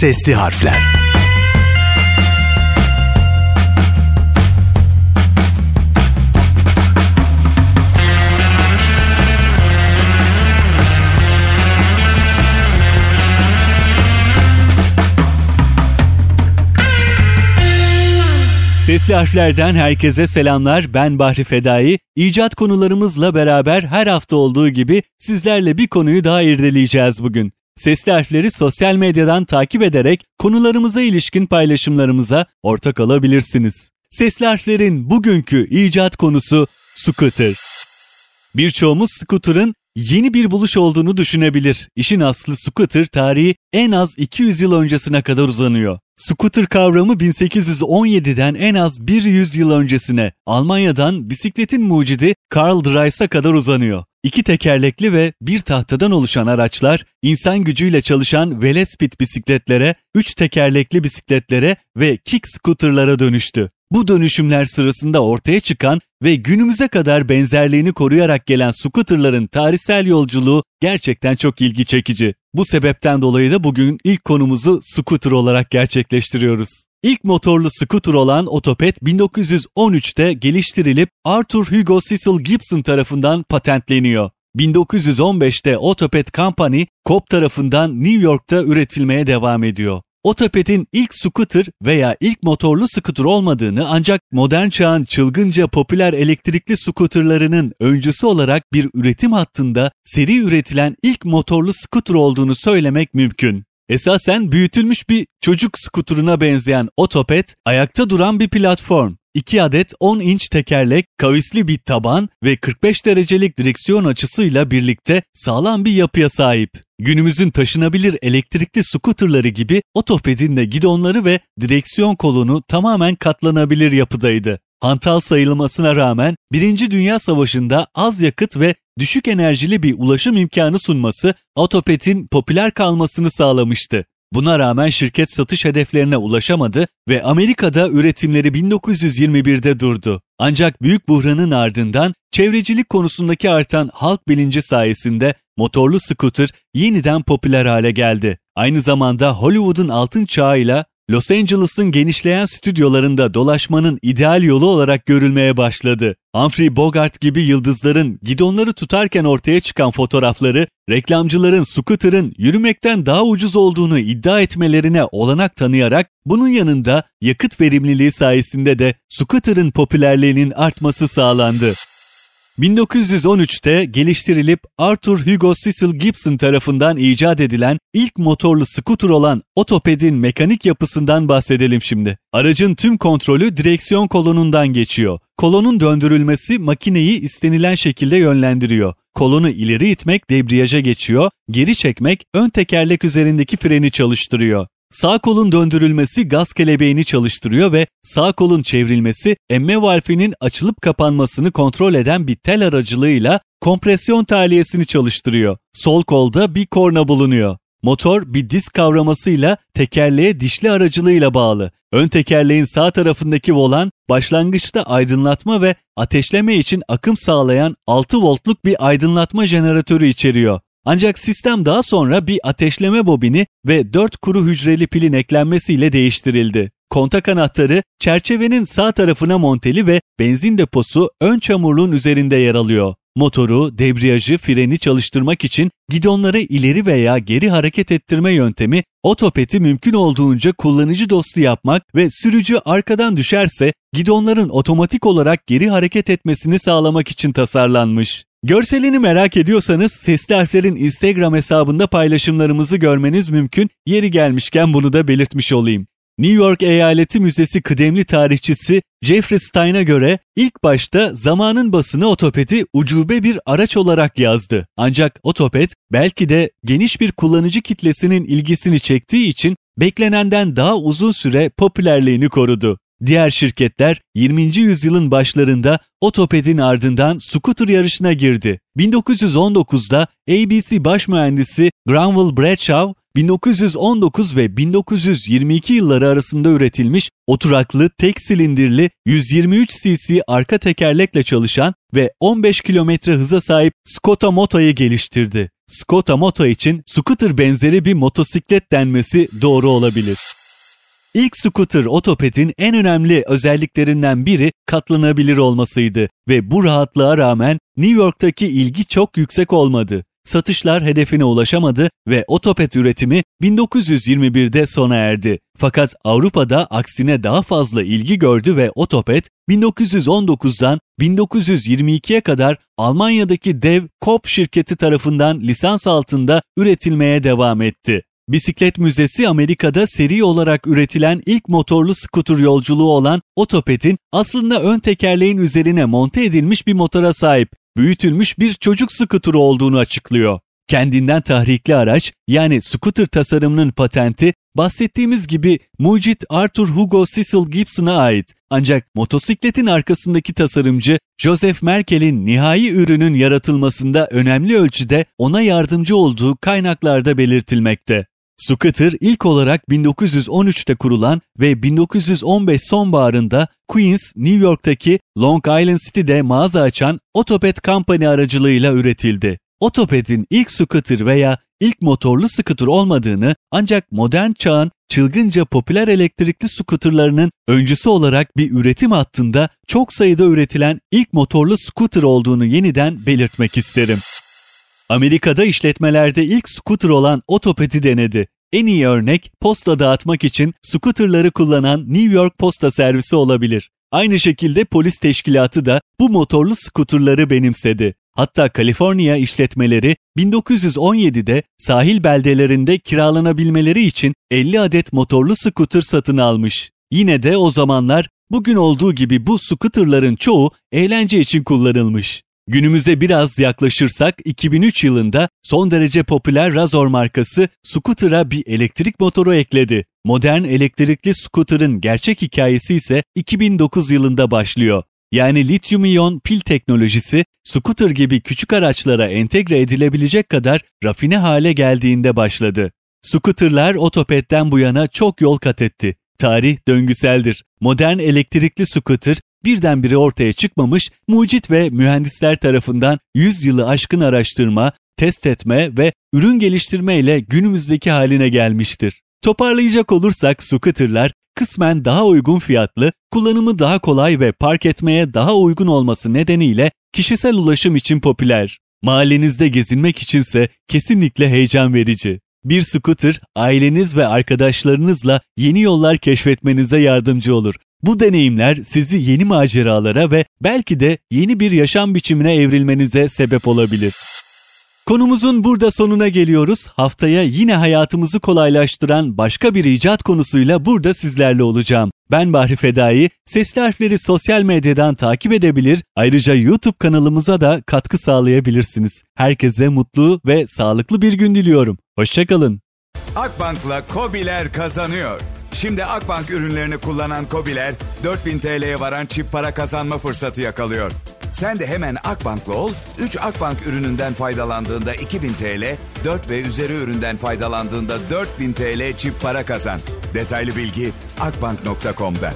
Sesli harfler. Sesli harflerden herkese selamlar. Ben Bahri Fedai. İcat konularımızla beraber her hafta olduğu gibi sizlerle bir konuyu daha irdeleyeceğiz bugün. Sesli harfleri sosyal medyadan takip ederek konularımıza ilişkin paylaşımlarımıza ortak olabilirsiniz. Sesli harflerin bugünkü icat konusu scooter. Birçoğumuz scooter'ın yeni bir buluş olduğunu düşünebilir. İşin aslı scooter tarihi en az 200 yıl öncesine kadar uzanıyor. Scooter kavramı 1817'den en az bir yüzyıl öncesine Almanya'dan bisikletin mucidi Karl Dreiss'a kadar uzanıyor. İki tekerlekli ve bir tahtadan oluşan araçlar insan gücüyle çalışan velespit bisikletlere, üç tekerlekli bisikletlere ve kick scooterlara dönüştü. Bu dönüşümler sırasında ortaya çıkan ve günümüze kadar benzerliğini koruyarak gelen scooterların tarihsel yolculuğu gerçekten çok ilgi çekici. Bu sebepten dolayı da bugün ilk konumuzu scooter olarak gerçekleştiriyoruz. İlk motorlu scooter olan Otopet 1913'te geliştirilip Arthur Hugo Cecil Gibson tarafından patentleniyor. 1915'te Otopet Company, Cobb tarafından New York'ta üretilmeye devam ediyor. Otopet'in ilk scooter veya ilk motorlu scooter olmadığını ancak modern çağın çılgınca popüler elektrikli scooterlarının öncüsü olarak bir üretim hattında seri üretilen ilk motorlu scooter olduğunu söylemek mümkün. Esasen büyütülmüş bir çocuk skuturuna benzeyen Otopet, ayakta duran bir platform. 2 adet 10 inç tekerlek, kavisli bir taban ve 45 derecelik direksiyon açısıyla birlikte sağlam bir yapıya sahip. Günümüzün taşınabilir elektrikli scooterları gibi Otoped'in de gidonları ve direksiyon kolunu tamamen katlanabilir yapıdaydı. Hantal sayılmasına rağmen Birinci Dünya Savaşı'nda az yakıt ve düşük enerjili bir ulaşım imkanı sunması Otopet'in popüler kalmasını sağlamıştı. Buna rağmen şirket satış hedeflerine ulaşamadı ve Amerika'da üretimleri 1921'de durdu. Ancak büyük buhranın ardından çevrecilik konusundaki artan halk bilinci sayesinde motorlu scooter yeniden popüler hale geldi. Aynı zamanda Hollywood'un altın çağıyla Los Angeles'ın genişleyen stüdyolarında dolaşmanın ideal yolu olarak görülmeye başladı. Humphrey Bogart gibi yıldızların gidonları tutarken ortaya çıkan fotoğrafları, reklamcıların scooter'ın yürümekten daha ucuz olduğunu iddia etmelerine olanak tanıyarak bunun yanında yakıt verimliliği sayesinde de scooter'ın popülerliğinin artması sağlandı. 1913'te geliştirilip Arthur Hugo Cecil Gibson tarafından icat edilen ilk motorlu skuter olan Otoped'in mekanik yapısından bahsedelim şimdi. Aracın tüm kontrolü direksiyon kolonundan geçiyor. Kolonun döndürülmesi makineyi istenilen şekilde yönlendiriyor. Kolonu ileri itmek debriyaja geçiyor, geri çekmek ön tekerlek üzerindeki freni çalıştırıyor. Sağ kolun döndürülmesi gaz kelebeğini çalıştırıyor ve sağ kolun çevrilmesi emme valfinin açılıp kapanmasını kontrol eden bir tel aracılığıyla kompresyon tahliyesini çalıştırıyor. Sol kolda bir korna bulunuyor. Motor bir disk kavramasıyla tekerleğe dişli aracılığıyla bağlı. Ön tekerleğin sağ tarafındaki volan başlangıçta aydınlatma ve ateşleme için akım sağlayan 6 voltluk bir aydınlatma jeneratörü içeriyor. Ancak sistem daha sonra bir ateşleme bobini ve 4 kuru hücreli pilin eklenmesiyle değiştirildi. Kontak anahtarı çerçevenin sağ tarafına monteli ve benzin deposu ön çamurluğun üzerinde yer alıyor. Motoru, debriyajı, freni çalıştırmak için gidonları ileri veya geri hareket ettirme yöntemi otopeti mümkün olduğunca kullanıcı dostu yapmak ve sürücü arkadan düşerse gidonların otomatik olarak geri hareket etmesini sağlamak için tasarlanmış. Görselini merak ediyorsanız sesli harflerin Instagram hesabında paylaşımlarımızı görmeniz mümkün. Yeri gelmişken bunu da belirtmiş olayım. New York Eyaleti Müzesi kıdemli tarihçisi Jeffrey Stein'a göre ilk başta zamanın basını otopedi ucube bir araç olarak yazdı. Ancak otoped belki de geniş bir kullanıcı kitlesinin ilgisini çektiği için beklenenden daha uzun süre popülerliğini korudu. Diğer şirketler 20. yüzyılın başlarında Otoped'in ardından scooter yarışına girdi. 1919'da ABC baş mühendisi Granville Bradshaw 1919 ve 1922 yılları arasında üretilmiş oturaklı tek silindirli 123 cc arka tekerlekle çalışan ve 15 kilometre hıza sahip Skoda Mota'yı geliştirdi. Skoda Mota için scooter benzeri bir motosiklet denmesi doğru olabilir. İlk scooter otopedin en önemli özelliklerinden biri katlanabilir olmasıydı ve bu rahatlığa rağmen New York'taki ilgi çok yüksek olmadı. Satışlar hedefine ulaşamadı ve otopet üretimi 1921'de sona erdi. Fakat Avrupa'da aksine daha fazla ilgi gördü ve otopet 1919'dan 1922'ye kadar Almanya'daki dev Kopp şirketi tarafından lisans altında üretilmeye devam etti. Bisiklet Müzesi Amerika'da seri olarak üretilen ilk motorlu skuter yolculuğu olan Otopet'in aslında ön tekerleğin üzerine monte edilmiş bir motora sahip, büyütülmüş bir çocuk skuturu olduğunu açıklıyor. Kendinden tahrikli araç yani scooter tasarımının patenti bahsettiğimiz gibi mucit Arthur Hugo Cecil Gibson'a ait. Ancak motosikletin arkasındaki tasarımcı Joseph Merkel'in nihai ürünün yaratılmasında önemli ölçüde ona yardımcı olduğu kaynaklarda belirtilmekte. Scooter ilk olarak 1913'te kurulan ve 1915 sonbaharında Queens, New York'taki Long Island City'de mağaza açan Otopet Company aracılığıyla üretildi. Otopet'in ilk scooter veya ilk motorlu scooter olmadığını ancak modern çağın çılgınca popüler elektrikli scooterlarının öncüsü olarak bir üretim hattında çok sayıda üretilen ilk motorlu scooter olduğunu yeniden belirtmek isterim. Amerika'da işletmelerde ilk scooter olan Otopet'i denedi. En iyi örnek posta dağıtmak için scooterları kullanan New York Posta Servisi olabilir. Aynı şekilde polis teşkilatı da bu motorlu skuterları benimsedi. Hatta Kaliforniya işletmeleri 1917'de sahil beldelerinde kiralanabilmeleri için 50 adet motorlu skuter satın almış. Yine de o zamanlar bugün olduğu gibi bu skuterların çoğu eğlence için kullanılmış. Günümüze biraz yaklaşırsak 2003 yılında son derece popüler Razor markası scooter'a bir elektrik motoru ekledi. Modern elektrikli scooter'ın gerçek hikayesi ise 2009 yılında başlıyor. Yani lityum iyon pil teknolojisi scooter gibi küçük araçlara entegre edilebilecek kadar rafine hale geldiğinde başladı. Scooter'lar otopedden bu yana çok yol kat etti. Tarih döngüseldir. Modern elektrikli scooter birdenbire ortaya çıkmamış, mucit ve mühendisler tarafından 100 yılı aşkın araştırma, test etme ve ürün geliştirme ile günümüzdeki haline gelmiştir. Toparlayacak olursak scooter'lar kısmen daha uygun fiyatlı, kullanımı daha kolay ve park etmeye daha uygun olması nedeniyle kişisel ulaşım için popüler. Mahallenizde gezinmek içinse kesinlikle heyecan verici. Bir scooter aileniz ve arkadaşlarınızla yeni yollar keşfetmenize yardımcı olur. Bu deneyimler sizi yeni maceralara ve belki de yeni bir yaşam biçimine evrilmenize sebep olabilir. Konumuzun burada sonuna geliyoruz. Haftaya yine hayatımızı kolaylaştıran başka bir icat konusuyla burada sizlerle olacağım. Ben Bahri Fedai, sesli harfleri sosyal medyadan takip edebilir, ayrıca YouTube kanalımıza da katkı sağlayabilirsiniz. Herkese mutlu ve sağlıklı bir gün diliyorum. Hoşçakalın. Akbank'la Kobiler kazanıyor. Şimdi Akbank ürünlerini kullanan Kobiler 4000 TL'ye varan çip para kazanma fırsatı yakalıyor. Sen de hemen Akbank'la ol, 3 Akbank ürününden faydalandığında 2000 TL, 4 ve üzeri üründen faydalandığında 4000 TL çip para kazan. Detaylı bilgi akbank.com'da.